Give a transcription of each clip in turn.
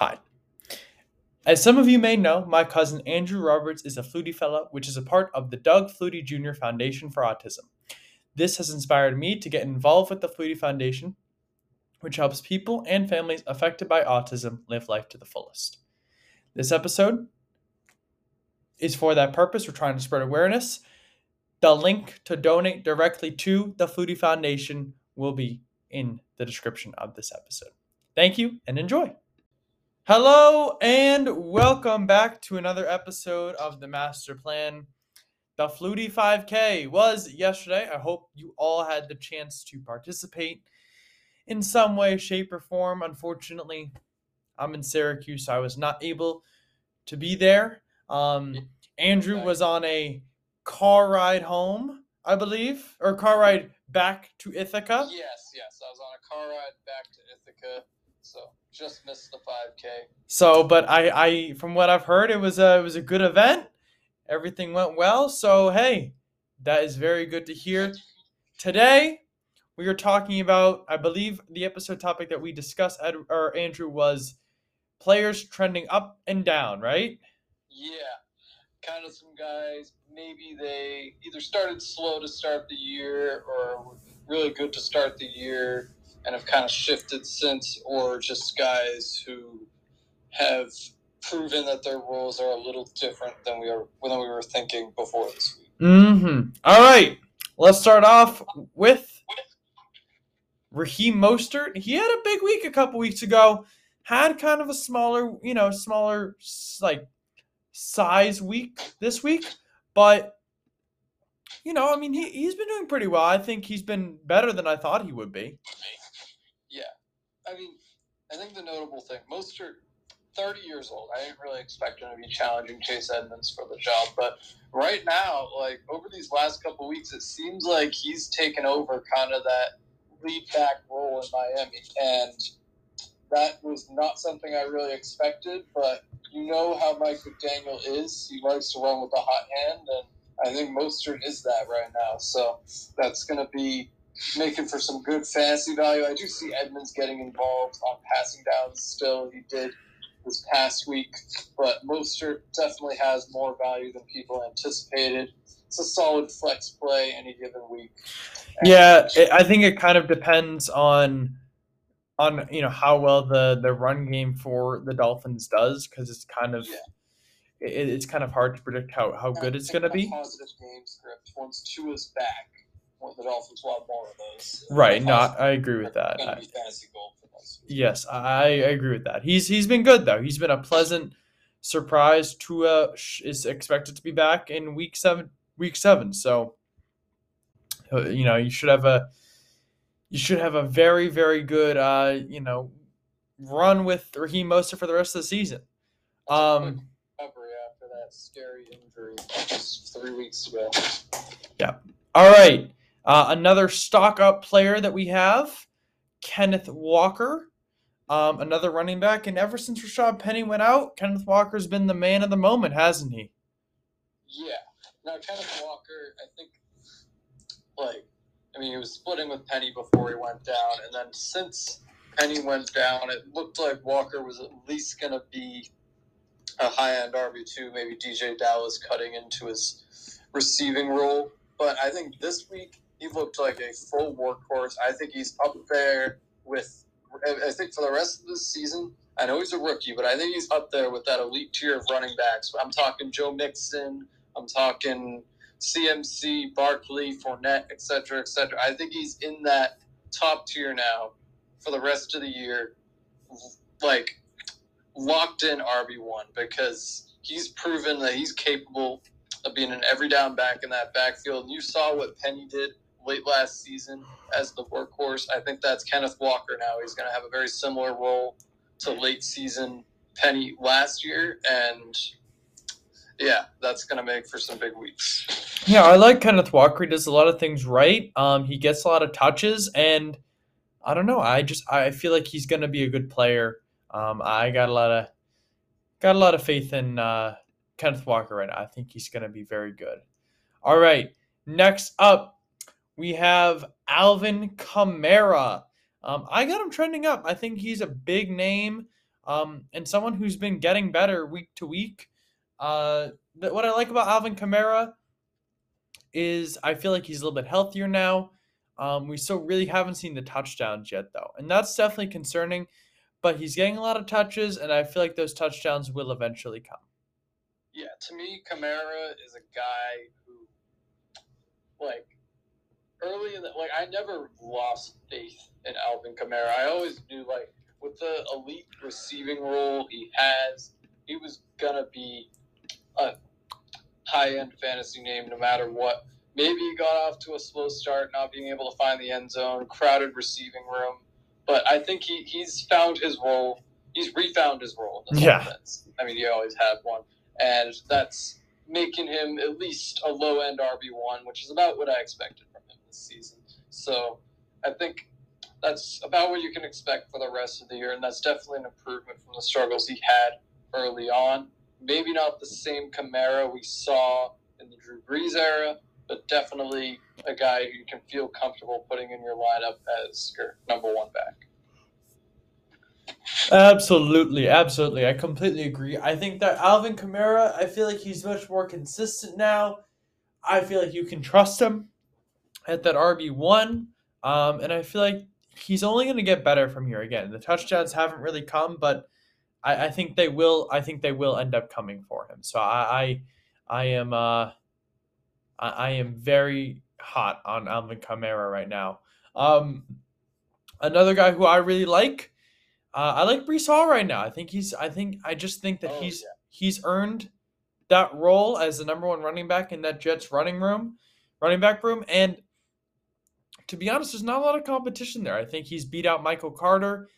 Hi. As some of you may know, my cousin Andrew Roberts is a Flutie Fellow, which is a part of the Doug Flutie Jr. Foundation for Autism. This has inspired me to get involved with the Flutie Foundation, which helps people and families affected by autism live life to the fullest. This episode is for that purpose. We're trying to spread awareness. The link to donate directly to the Flutie Foundation will be in the description of this episode. Thank you and enjoy. Hello and welcome back to another episode of the Master Plan. The Flutie 5K was yesterday. I hope you all had the chance to participate in some way, shape, or form. Unfortunately, I'm in Syracuse, so I was not able to be there. Um, Andrew was on a car ride home, I believe, or car ride back to Ithaca. Yes, yes. I was on a car ride back to Ithaca, so just missed the 5K. So, but I, I, from what I've heard, it was a, it was a good event. Everything went well. So, hey, that is very good to hear. Today, we are talking about, I believe, the episode topic that we discussed, Ed, or Andrew, was players trending up and down, right? Yeah, kind of some guys. Maybe they either started slow to start the year, or were really good to start the year, and have kind of shifted since, or just guys who have proven that their roles are a little different than we are than we were thinking before this week. Mm-hmm. All right. Let's start off with Raheem Mostert. He had a big week a couple weeks ago. Had kind of a smaller, you know, smaller like size week this week, but you know, I mean, he he's been doing pretty well. I think he's been better than I thought he would be. I mean, I think the notable thing, Mostert, thirty years old. I didn't really expect him to be challenging Chase Edmonds for the job, but right now, like over these last couple weeks, it seems like he's taken over kind of that lead back role in Miami, and that was not something I really expected. But you know how Mike McDaniel is; he likes to run with a hot hand, and I think Mostert is that right now. So that's going to be making for some good fantasy value. I do see Edmonds getting involved on passing downs still. He did this past week, but Mostert definitely has more value than people anticipated. It's a solid flex play any given week. And Yeah, it, I think it kind of depends on on you know how well the the run game for the Dolphins does because it's kind of Yeah. it, it's kind of hard to predict how how good it's going to be. Positive game script. Once Tua's back, the Dolphins have more of those. Right. No, I agree with that. I- to be fantasy gold for us. Yes, I, I agree with that. He's he's been good though. He's been a pleasant surprise. Tua is expected to be back in week seven. Week seven, so uh, you know you should have a you should have a very very good uh you know run with Raheem Mostert for the rest of the season. Um, recovery after that scary injury just three weeks ago. Yeah. All right, uh, another stock up player that we have, Kenneth Walker. Um, another running back, and ever since Rashad Penny went out, Kenneth Walker's been the man of the moment, hasn't he? Yeah. Now, Kenneth Walker, I think, like, I mean, he was splitting with Penny before he went down, and then since Penny went down, it looked like Walker was at least going to be a high end RB2, maybe DeeJay Dallas cutting into his receiving role. But I think this week, he looked like a full workhorse. I think he's up there with, I think for the rest of the season, I know he's a rookie, but I think he's up there with that elite tier of running backs. I'm talking Joe Mixon. I'm talking CMC, Barkley, Fournette, et cetera, et cetera. I think he's in that top tier now for the rest of the year, like locked in RB1 because he's proven that he's capable of being an every down back in that backfield. And you saw what Penny did late last season as the workhorse. I think that's Kenneth Walker now. He's going to have a very similar role to late season Penny last year. And yeah, that's going to make for some big weeks. Yeah, I like Kenneth Walker. He does a lot of things right. Um, he gets a lot of touches, and I don't know. I just I feel like he's gonna be a good player. Um, I got a lot of got a lot of faith in uh, Kenneth Walker right now. I think he's gonna be very good. All right, next up we have Alvin Kamara. Um, I got him trending up. I think he's a big name. um, and someone who's been getting better week to week. Uh, what I like about Alvin Kamara is I feel like he's a little bit healthier now. Um, we still really haven't seen the touchdowns yet, though, and that's definitely concerning. But he's getting a lot of touches, and I feel like those touchdowns will eventually come. Yeah, to me, Kamara is a guy who, like, early in the like, I never lost faith in Alvin Kamara. I always knew, like, with the elite receiving role he has, he was gonna be a high end fantasy name no matter what. Maybe he got off to a slow start, not being able to find the end zone, crowded receiving room. But I think he, he's found his role. He's refound his role Yeah. offense. I mean, he always had one. And that's making him at least a low end RB1, which is about what I expected from him this season. So I think that's about what you can expect for the rest of the year. And that's definitely an improvement from the struggles he had early on. Maybe not the same Kamara we saw in the Drew Brees era, but definitely a guy you can feel comfortable putting in your lineup as your number one back. Absolutely, absolutely. I completely agree. I think that Alvin Kamara, I feel like he's much more consistent now. I feel like you can trust him at that RB1. Um, and I feel like he's only going to get better from here. Again, the touchdowns haven't really come, but I, I think they will. I think they will end up coming for him. So I, I, I am, uh, I, I am very hot on Alvin Kamara right now. Um, another guy who I really like, uh, I like Breece Hall right now. I think he's. I think I just think that Oh, he's yeah. he's earned that role as the number one running back in that Jets running room, running back room. And to be honest, there's not a lot of competition there. I think he's beat out Michael Carter,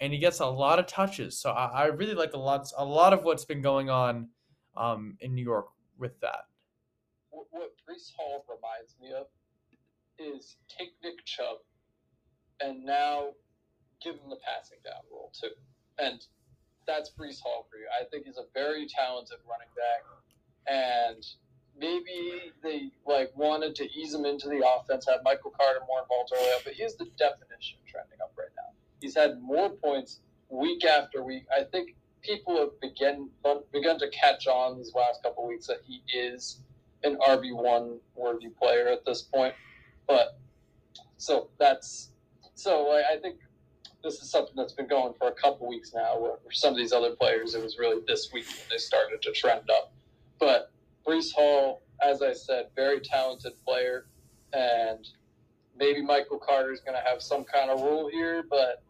and he gets a lot of touches. So I, I really like a lot a lot of what's been going on um, in New York with that. What, what Breece Hall reminds me of is take Nick Chubb and now give him the passing down role too. And that's Breece Hall for you. I think he's a very talented running back, and maybe they like wanted to ease him into the offense, have Michael Carter more involved early on, but he's the definition trending up right now. He's had more points week after week. I think people have begun begun to catch on these last couple weeks that he is an RB one worthy player at this point. But so that's so I, I think this is something that's been going for a couple weeks now. Where some of these other players, it was really this week when they started to trend up. But Breece Hall, as I said, very talented player, and maybe Michael Carter is going to have some kind of role here, but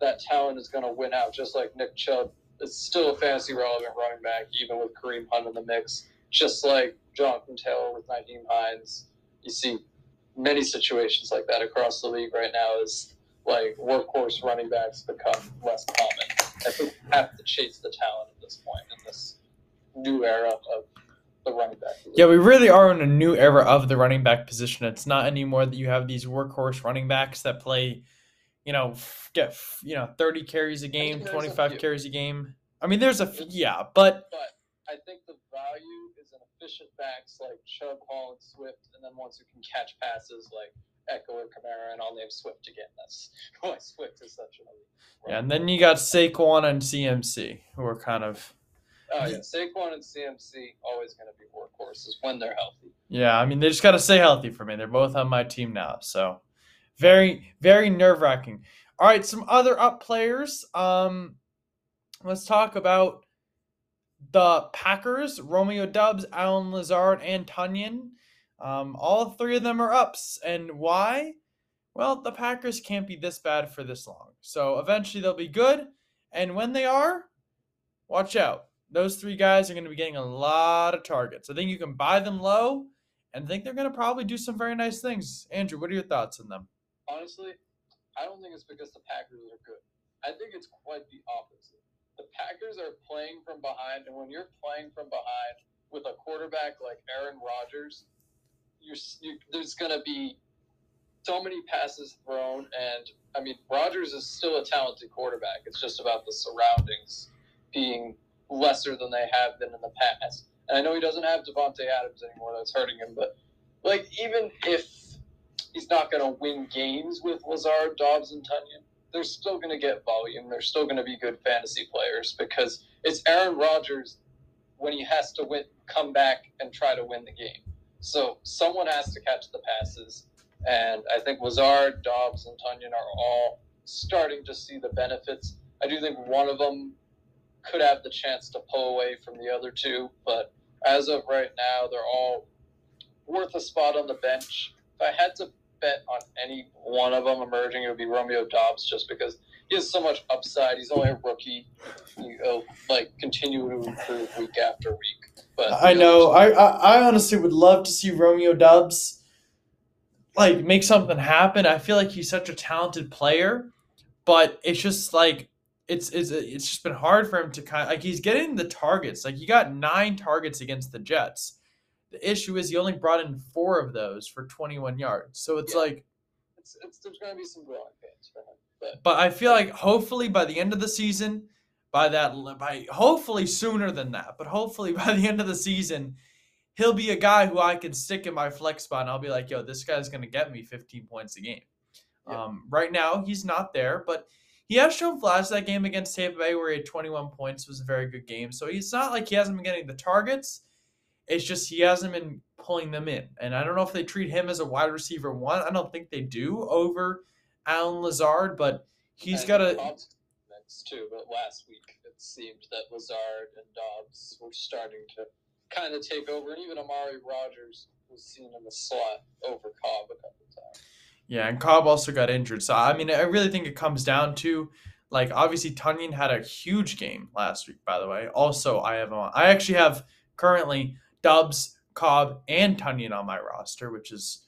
that talent is going to win out, just like Nick Chubb is still a fantasy relevant running back, even with Kareem Hunt in the mix. Just like Jonathan Taylor with Nyheim Hines, you see many situations like that across the league right now. Is like workhorse running backs become less common. I think you have to chase the talent at this point in this new era of the running back. Yeah, we really are in a new era of the running back position. It's not anymore that you have these workhorse running backs that play, you know, get you know thirty carries a game, twenty five carries a game. I mean, there's a f- yeah, but But I think the value is in efficient backs like Chubb, Hall, and Swift, and then ones who can catch passes like Echo or Kamara, and I'll name Swift again. That's why Swift is such an elite. yeah, and then you got Saquon and CMC who are kind of Oh yeah, Saquon and CMC always going to be workhorses when they're healthy. yeah. I mean, they just got to stay healthy for me. They're both on my team now, so very very nerve wracking. All right, some other up players. Um, let's talk about the Packers, Romeo Doubs, Allen Lazard, and Tonyan. Um, all three of them are ups. And why? Well, the Packers can't be this bad for this long. So eventually they'll be good. And when they are, watch out. Those three guys are going to be getting a lot of targets. I think you can buy them low and think they're going to probably do some very nice things. Andrew, what are your thoughts on them? Honestly, I don't think it's because the Packers are good. I think it's quite the opposite. The Packers are playing from behind, and when you're playing from behind with a quarterback like Aaron Rodgers, you're, you, there's going to be so many passes thrown. And I mean, Rodgers is still a talented quarterback. It's just about the surroundings being lesser than they have been in the past. And I know he doesn't have Davante Adams anymore. That's hurting him. But like, even if he's not going to win games with Lazard, Doubs, and Tonyan, they're still going to get volume. They're still going to be good fantasy players because it's Aaron Rodgers when he has to win, come back and try to win the game. So someone has to catch the passes, and I think Lazard, Doubs, and Tonyan are all starting to see the benefits. I do think one of them could have the chance to pull away from the other two, but as of right now, they're all worth a spot on the bench. If I had to bet on any one of them emerging, it would be Romeo Doubs, just because he has so much upside. He's only a rookie. He'll like continue to improve week after week. But I know. I, I I honestly would love to see Romeo Doubs like make something happen. I feel like he's such a talented player, but it's just like it's it's it's just been hard for him to kind of, like he's getting the targets. Like he got nine targets against the Jets. The issue is he only brought in four of those for 21 yards. So it's Yeah. like it's, it's, there's going to be some growing pains for him. But But I feel like hopefully by the end of the season, by that by hopefully sooner than that, but hopefully by the end of the season, he'll be a guy who I can stick in my flex spot and I'll be like, yo, this guy's gonna get me 15 points a game. Yeah. Um, right now he's not there, but he has shown flashes that game against Tampa Bay where he had 21 points was a very good game. So he's not like he hasn't been getting the targets. It's just he hasn't been pulling them in. And I don't know if they treat him as a wide receiver one. I don't think they do over Allen Lazard, but he's got a Doubs too. But last week it seemed that Lazard and Doubs were starting to kind of take over, and even Amari Rogers was seen in the slot over Cobb a couple times. Yeah, and Cobb also got injured. So I mean, I really think it comes down to like obviously Tonyan had a huge game last week. By the way, also I have on. I actually have currently Doubs, Cobb, and Tonyan on my roster, which is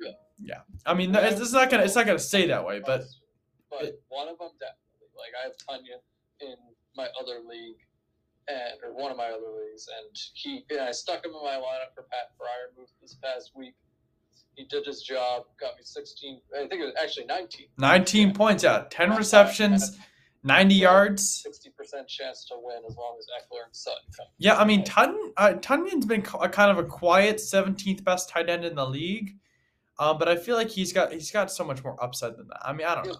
Yeah. yeah. I mean, it's, it's not gonna it's not gonna stay that way, but but it- one of them definitely. Like I have Tanya in my other league, and or one of my other leagues, and he and I stuck him in my lineup for Pat Freiermuth this past week. He did his job, got me 16. I think it was actually 19. 19 points out, 10 receptions, 90 yards. 60% chance to win as long as Ekeler and Sutton come. Yeah, I mean, Tun, uh, Tonyan's been a kind of a quiet 17th best tight end in the league, um, but I feel like he's got he's got so much more upside than that. I mean, I don't know.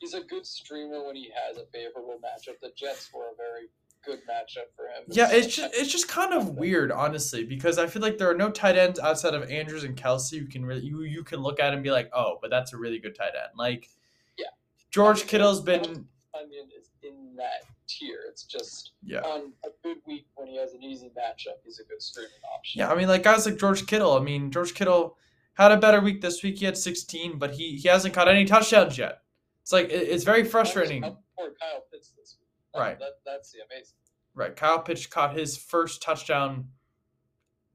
He's a good streamer when he has a favorable matchup. The Jets were a very good matchup for him. Yeah, it's just it's just kind of weird, honestly, because I feel like there are no tight ends outside of Andrews and Kelsey who can really you you can look at and be like, oh, but that's a really good tight end. Like, Yeah. George Kittle's been Onion is in that tier. It's just yeah. on a good week when he has an easy matchup, he's a good streaming option. Yeah, I mean, like guys like George Kittle. I mean, George Kittle had a better week this week. He had 16, but he he hasn't caught any touchdowns yet. It's like it, it's very frustrating. Up for Kyle Pitts this week. That- Right. That, that's the amazing. Right, Kyle Pitts caught his first touchdown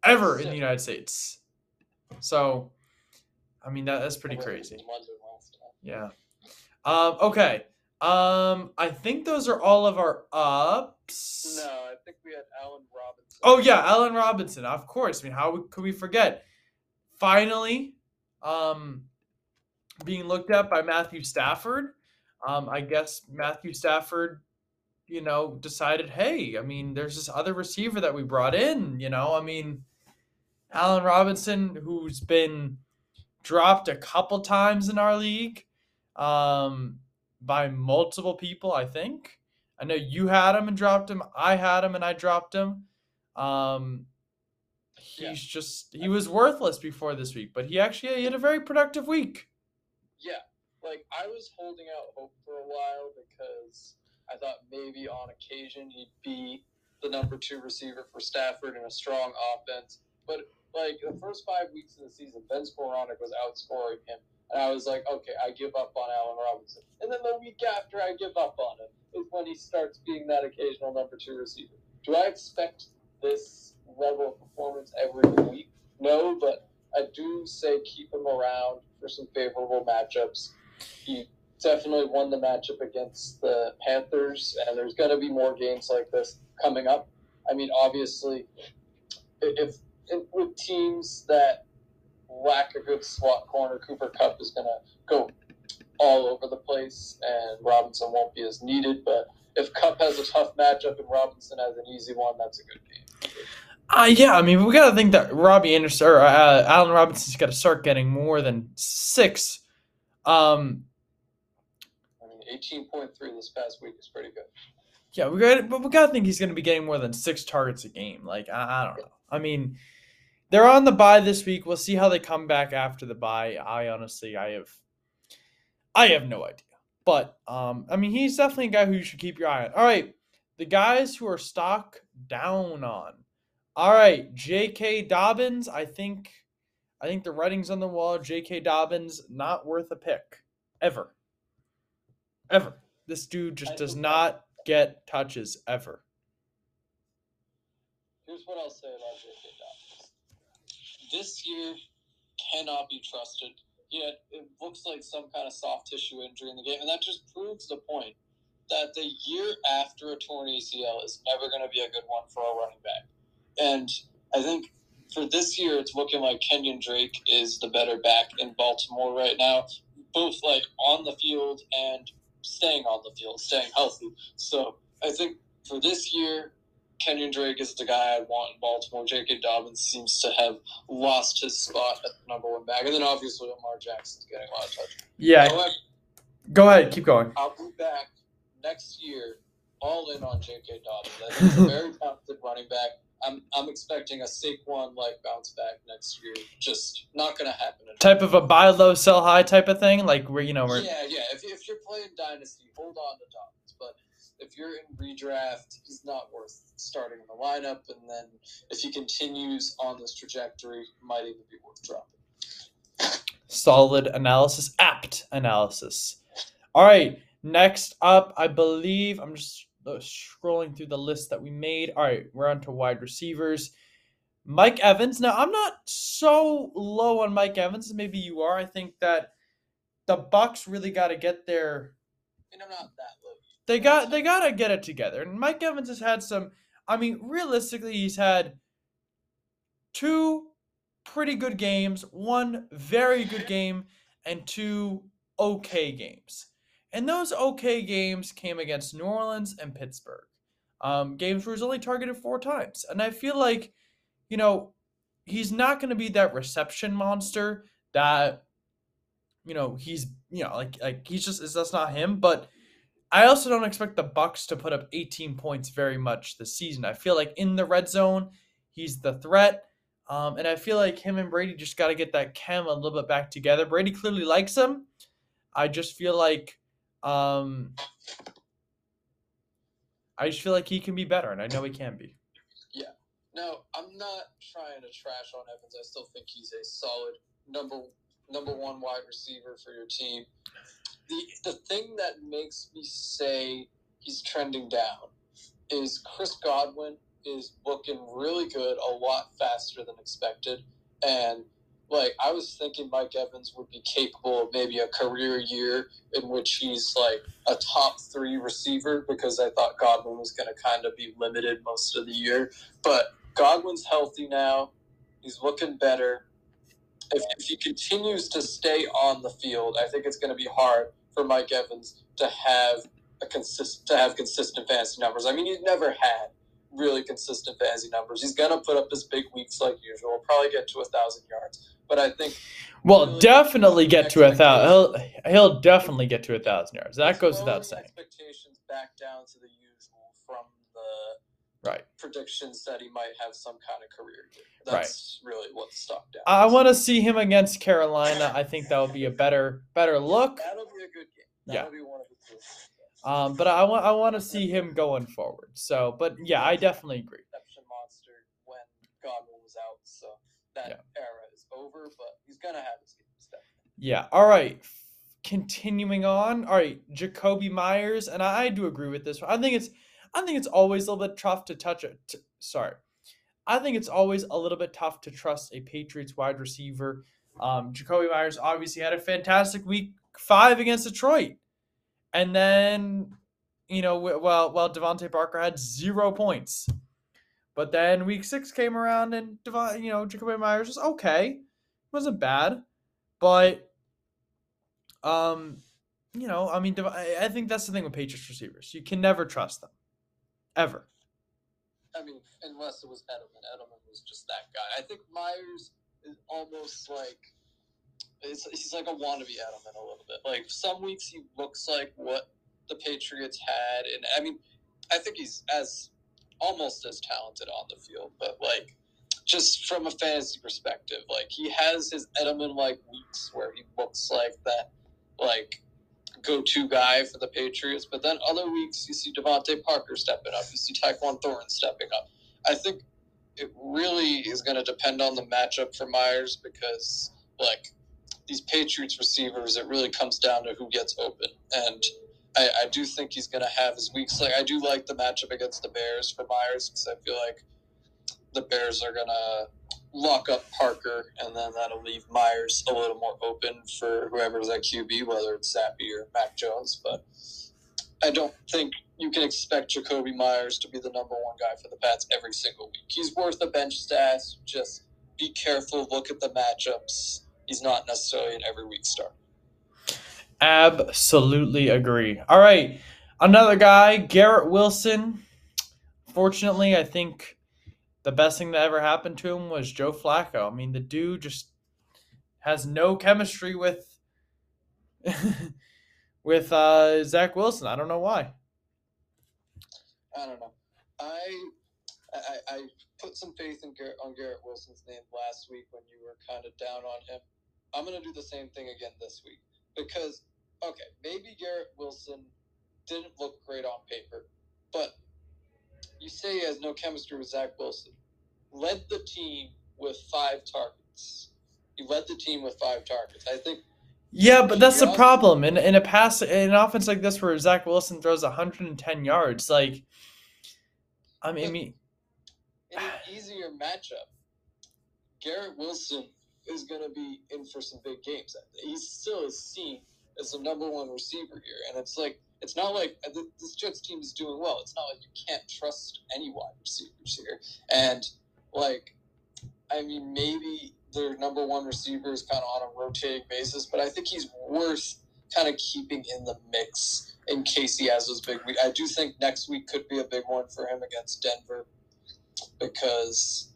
ever in the United States. So, I mean, that, that's pretty crazy. to London last time. Yeah. Um, okay. Um, I think those are all of our ups. No, I think we had Allen Robinson. Oh yeah, Allen Robinson, of course. I mean, how could we forget? Finally, um, being looked at by Matthew Stafford. Um, I guess Matthew Stafford, you know, decided, hey, I mean, there's this other receiver that we brought in. You know, I mean, Allen Robinson, who's been dropped a couple times in our league, um, by multiple people. I think. I know you had him and dropped him. I had him and I dropped him. Um, he's Yeah. just he was worthless before this week, but he actually he had a very productive week. Yeah, like I was holding out hope for a while because I thought maybe on occasion he'd be the number two receiver for Stafford in a strong offense. But like the first five weeks of the season, Ben Skowronek was outscoring him, and I was like, okay, I give up on Allen Robinson. And then the week after I give up on him is when he starts being that occasional number two receiver. Do I expect this level of performance every week? No, but I do say keep him around for some favorable matchups. He definitely won the matchup against the Panthers, and there's going to be more games like this coming up. I mean, obviously, if, if with teams that lack a good slot corner, Cooper Kupp is going to go all over the place, and Robinson won't be as needed. But if Kupp has a tough matchup and Robinson has an easy one, that's a good game. Uh, yeah, I mean, we got to think that Robbie Anderson or uh, Allen Robinson's got to start getting more than six. Um, Eighteen point three this past week is pretty good. Yeah, we got, but we gotta think he's gonna be getting more than six targets a game. Like I, I don't know. I mean, they're on the bye this week. We'll see how they come back after the bye. I honestly, I have, I have no idea. But um, I mean, he's definitely a guy who you should keep your eye on. All right, the guys who are stock down on. All right, J.K. Dobbins. I think, I think the writing's on the wall. J.K. Dobbins not worth a pick ever, ever. This dude just does not get touches ever. Here's what I'll say about J.K. Dobbins. This year cannot be trusted. Yet it looks like some kind of soft tissue injury in the game, and that just proves the point that the year after a torn ACL is never going to be a good one for a running back. And I think for this year, it's looking like Kenyan Drake is the better back in Baltimore right now, both like on the field and staying on the field, staying healthy. So I think for this year, Kenyan Drake is the guy I want in Baltimore. J.K. Dobbins seems to have lost his spot at the number one back. And then obviously Lamar Jackson's getting a lot of touch. Yeah. However, Go ahead. Keep going. I'll be back next year all in on J.K. Dobbins. I think he's a very talented running back. I'm, I'm expecting a Saquon like bounce back next year. Just not going to happen. Type of a buy low, sell high type of thing, like where you know where. Yeah, yeah. If, if you're playing Dynasty, hold on to Dobbins. But if you're in redraft, he's not worth starting in the lineup. And then if he continues on this trajectory, might even be worth dropping. Solid analysis, apt analysis. All right, next up, I believe I'm just scrolling through the list that we made. All right, we're on to wide receivers. Mike Evans. Now, I'm not so low on Mike Evans. Maybe you are. I think that the Bucs really got to get their And I'm not that low. they got they got to get it together. And Mike Evans has had some. I mean, realistically, he's had two pretty good games, one very good game, and two okay games. And those okay games came against New Orleans and Pittsburgh. Um, games where he's only targeted four times, and I feel like, you know, he's not going to be that reception monster that, you know, he's you know like like he's just that's not him. But I also don't expect the Bucs to put up 18 points very much this season. I feel like in the red zone, he's the threat. Um, and I feel like him and Brady just got to get that chem a little bit back together. Brady clearly likes him. I just feel like, um, I just feel like he can be better, and I know he can be. Yeah. No, I'm not trying to trash on Evans. I still think he's a solid number number one wide receiver for your team. The the thing that makes me say he's trending down is Chris Godwin is looking really good, a lot faster than expected, and like I was thinking Mike Evans would be capable of maybe a career year in which he's like a top three receiver because I thought Godwin was going to kind of be limited most of the year. But Godwin's healthy now. He's looking better. If, if he continues to stay on the field, I think it's going to be hard for Mike Evans to have a consist to have consistent fantasy numbers. I mean, he's never had really consistent fantasy numbers. He's going to put up his big weeks like usual. Probably get to a thousand yards. But I think Well, Really definitely get to a thousand. He'll he'll definitely get to a thousand yards. That goes without saying. Expectations back down to the usual from the Right. predictions that he might have some kind of career year. That's really what the stock down. I want to see him against Carolina. I think that would be a better better look. That'll be a good game. Yeah. That'll be one of the two. Um, but I want I want to see him going forward. So, but yeah, I definitely agree. Monster when Godwin was out, so that Yeah. era is over. But he's gonna have his games. definitely. Yeah. All right. Continuing on. All right, Jakobi Meyers, and I, do agree with this. I think it's I think it's always a little bit tough to touch it. t- sorry. I think it's always a little bit tough to trust a Patriots wide receiver. Um, Jakobi Meyers obviously had a fantastic week five against Detroit, and then you know well, well, while DeVante Parker had zero points, but then week six came around and Devon, you know Jakobi Meyers was okay, wasn't bad, but um, you know I mean I I think that's the thing with Patriots receivers, you can never trust them, ever. I mean, unless it was Edelman. Edelman was just that guy. I think Meyers is almost like it's, he's like a wannabe Edelman a little bit. Like some weeks he looks like what the Patriots had, and I mean, I think he's as almost as talented on the field, but like just from a fantasy perspective, like he has his Edelman like weeks where he looks like that like go to guy for the Patriots, but then other weeks you see DeVante Parker stepping up, you see Tyquan Thornton stepping up. I think it really is going to depend on the matchup for Meyers because like these Patriots receivers, it really comes down to who gets open and I, I do think he's going to have his weeks. Like I do like the matchup against the Bears for Meyers because I feel like the Bears are going to lock up Parker, and then that'll leave Meyers a little more open for whoever's at QB, whether it's Zappe or Mac Jones. But I don't think you can expect Jakobi Meyers to be the number one guy for the Pats every single week. He's worth a bench stash. Just be careful. Look at the matchups. He's not necessarily an every week start. Absolutely agree. All right. Another guy, Garrett Wilson. Fortunately, I think the best thing that ever happened to him was Joe Flacco. I mean, the dude just has no chemistry with with uh, Zach Wilson. I don't know why. I don't know. I I, I put some faith in Garrett, on Garrett Wilson's name last week when you were kind of down on him. I'm going to do the same thing again this week because okay, maybe Garrett Wilson didn't look great on paper, but you say he has no chemistry with Zach Wilson. Led the team with five targets. He led the team with five targets. I think. Yeah, but that's the problem. In in a pass in an offense like this where Zach Wilson throws 110 yards, like I mean, in an easier matchup, Garrett Wilson is going to be in for some big games. He still is seen as the number one receiver here, and it's like it's not like uh, this Jets team is doing well. It's not like you can't trust any wide receivers here, and like I mean maybe their number one receiver is kind of on a rotating basis, but I think he's worth kind of keeping in the mix in case he has those big weeks. I do think next week could be a big one for him against Denver because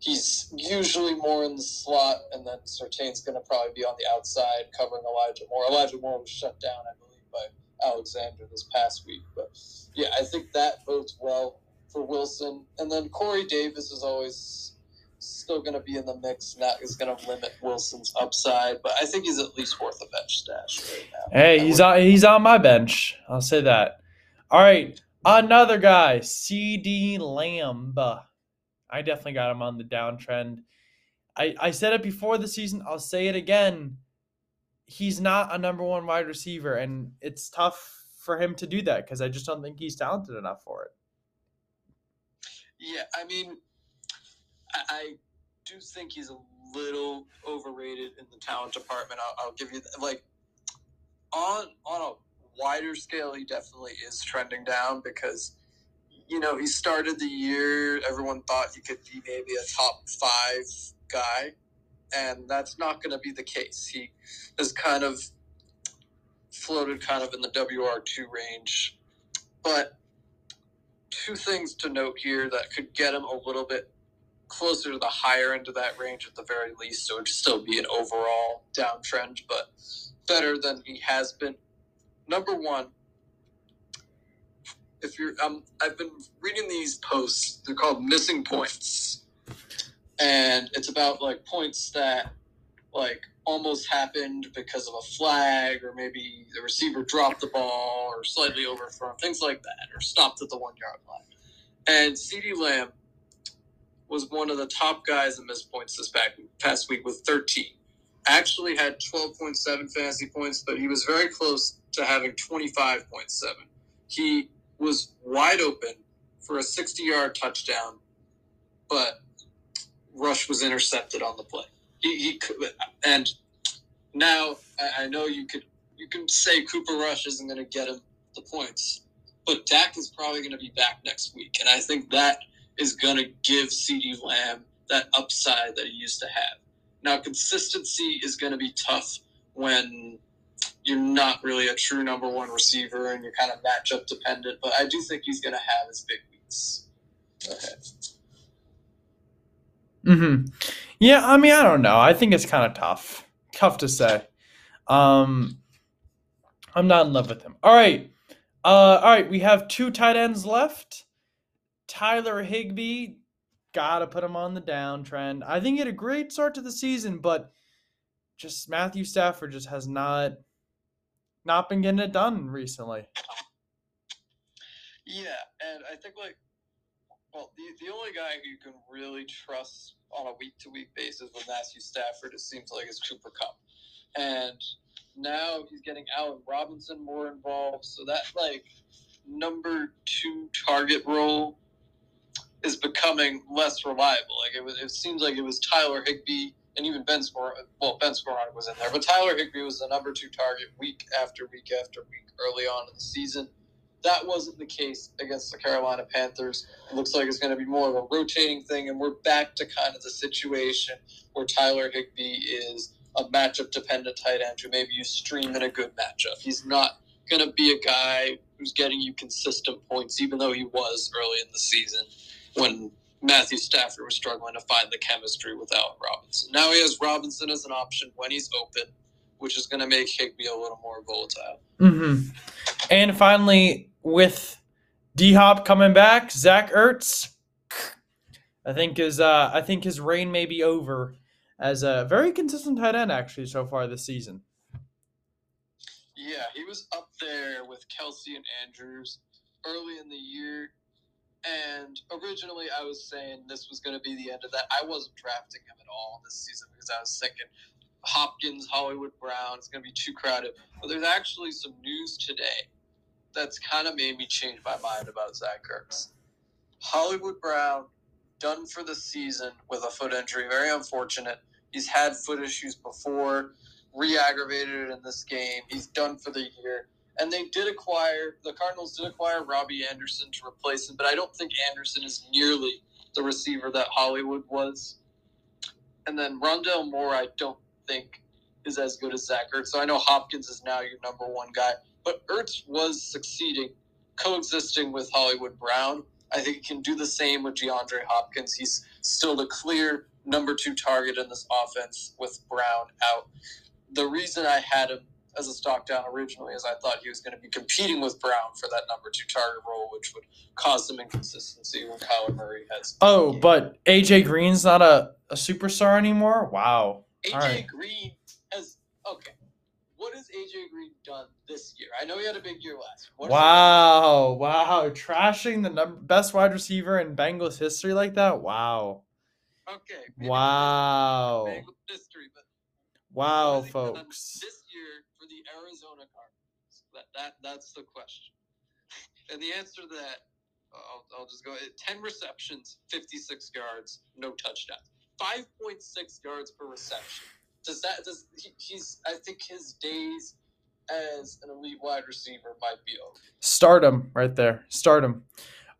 he's usually more in the slot, and then Surtain's going to probably be on the outside covering Elijah Moore. Elijah Moore was shut down, I believe, by Alexander this past week. But yeah, I think that bodes well for Wilson. And then Corey Davis is always still going to be in the mix, and that is going to limit Wilson's upside. But I think he's at least worth a bench stash right now. Hey, he's on, he's on my bench. I'll say that. All right, another guy, CeeDee Lamb. I definitely got him on the downtrend. I, I said it before the season. I'll say it again. He's not a number one wide receiver, and it's tough for him to do that because I just don't think he's talented enough for it. Yeah, I mean, I, I do think he's a little overrated in the talent department. I'll, I'll give you that. like on on a wider scale, he definitely is trending down because you know, he started the year, everyone thought he could be maybe a top five guy, and that's not going to be the case. He has kind of floated kind of in the WR2 range. But two things to note here that could get him a little bit closer to the higher end of that range at the very least. So it would still be an overall downtrend, but better than he has been. Number one, if you're um, I've been reading these posts. They're called missing points, and it's about like points that like almost happened because of a flag, or maybe the receiver dropped the ball, or slightly overthrown, things like that, or stopped at the one yard line. And CeeDee Lamb was one of the top guys in missed points this past week with 13. Actually had 12.7 fantasy points, but he was very close to having 25.7. He was wide open for a 60 yard touchdown, but Rush was intercepted on the play. He, he could, and now I, know you could you can say Cooper Rush isn't going to get him the points, but Dak is probably going to be back next week, and I think that is going to give CeeDee Lamb that upside that he used to have. Now, consistency is going to be tough when you're not really a true number one receiver and you're kind of matchup dependent. But I do think he's going to have his big weeks. Okay. Hmm. Yeah. I mean, I don't know. I think it's kind of tough. Tough to say. Um, I'm not in love with him. All right. Uh, all right, we have two tight ends left. Tyler Higbee, gotta put him on the downtrend. I think he had a great start to the season, but just Matthew Stafford just has not not been getting it done recently. Yeah, and I think like, well, the the only guy who you can really trust on a week to week basis with Matthew Stafford, it seems like, is Cooper Kupp. and now he's getting Allen Robinson more involved, so that like number two target role is becoming less reliable. Like it was, it seems like it was Tyler Higbee and even Ben Skowronek. Well, Ben Skowronek was in there, but Tyler Higbee was the number two target week after week after week early on in the season. That wasn't the case against the Carolina Panthers. It looks like it's going to be more of a rotating thing, and we're back to kind of the situation where Tyler Higbee is a matchup dependent tight end who maybe you stream in a good matchup. He's not going to be a guy who's getting you consistent points, even though he was early in the season when Matthew Stafford was struggling to find the chemistry with Allen Robinson. Now he has Robinson as an option when he's open, which is going to make Higbee a little more volatile. Mm-hmm. And finally, with D Hop coming back, Zach Ertz, I think his uh, I think his reign may be over as a very consistent tight end actually so far this season. Yeah, he was up there with Kelsey and Andrews early in the year. And originally, I was saying this was going to be the end of that. I wasn't drafting him at all this season because I was thinking Hopkins, Hollywood Brown, it's going to be too crowded. But there's actually some news today that's kind of made me change my mind about Zach Ertz. Hollywood Brown, done for the season with a foot injury. Very unfortunate. He's had foot issues before, re aggravated it in this game. He's done for the year. And they did acquire, the Cardinals did acquire Robbie Anderson to replace him, but I don't think Anderson is nearly the receiver that Hollywood was. And then Rondale Moore, I don't think is as good as Zach Ertz. So I know Hopkins is now your number one guy, but Ertz was succeeding, coexisting with Hollywood Brown. I think he can do the same with DeAndre Hopkins. He's still the clear number two target in this offense with Brown out. The reason I had him as a stock down originally as I thought he was going to be competing with Brown for that number two target role, which would cause some inconsistency when Kyler Murray has. Oh, but AJ Green's not a, a superstar anymore? Wow. AJ right. Green has okay. What has AJ Green done this year? I know he had a big year last. What has he done? Wow. Wow. Trashing the num- best wide receiver in Bengals history like that? Wow. Okay. Wow. Bengals history, but Wow, what has he done folks. This year for the Arizona Cardinals. That that that's the question. And the answer to that, I'll, I'll just go. Eh, ten receptions, fifty-six yards, no touchdowns. Five point six yards per reception. Does that does he, he's? I think his days as an elite wide receiver might be over. Stardom right there. Stardom.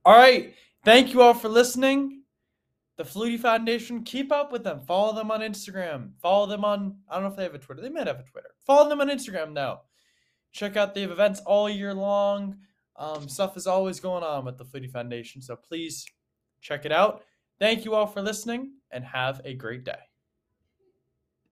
All right. Thank you all for listening. The Flutie Foundation, keep up with them. Follow them on Instagram. Follow them on, I don't know if they have a Twitter. They might have a Twitter. Follow them on Instagram now. Check out, the events all year long. Um, stuff is always going on with the Flutie Foundation. So please check it out. Thank you all for listening and have a great day.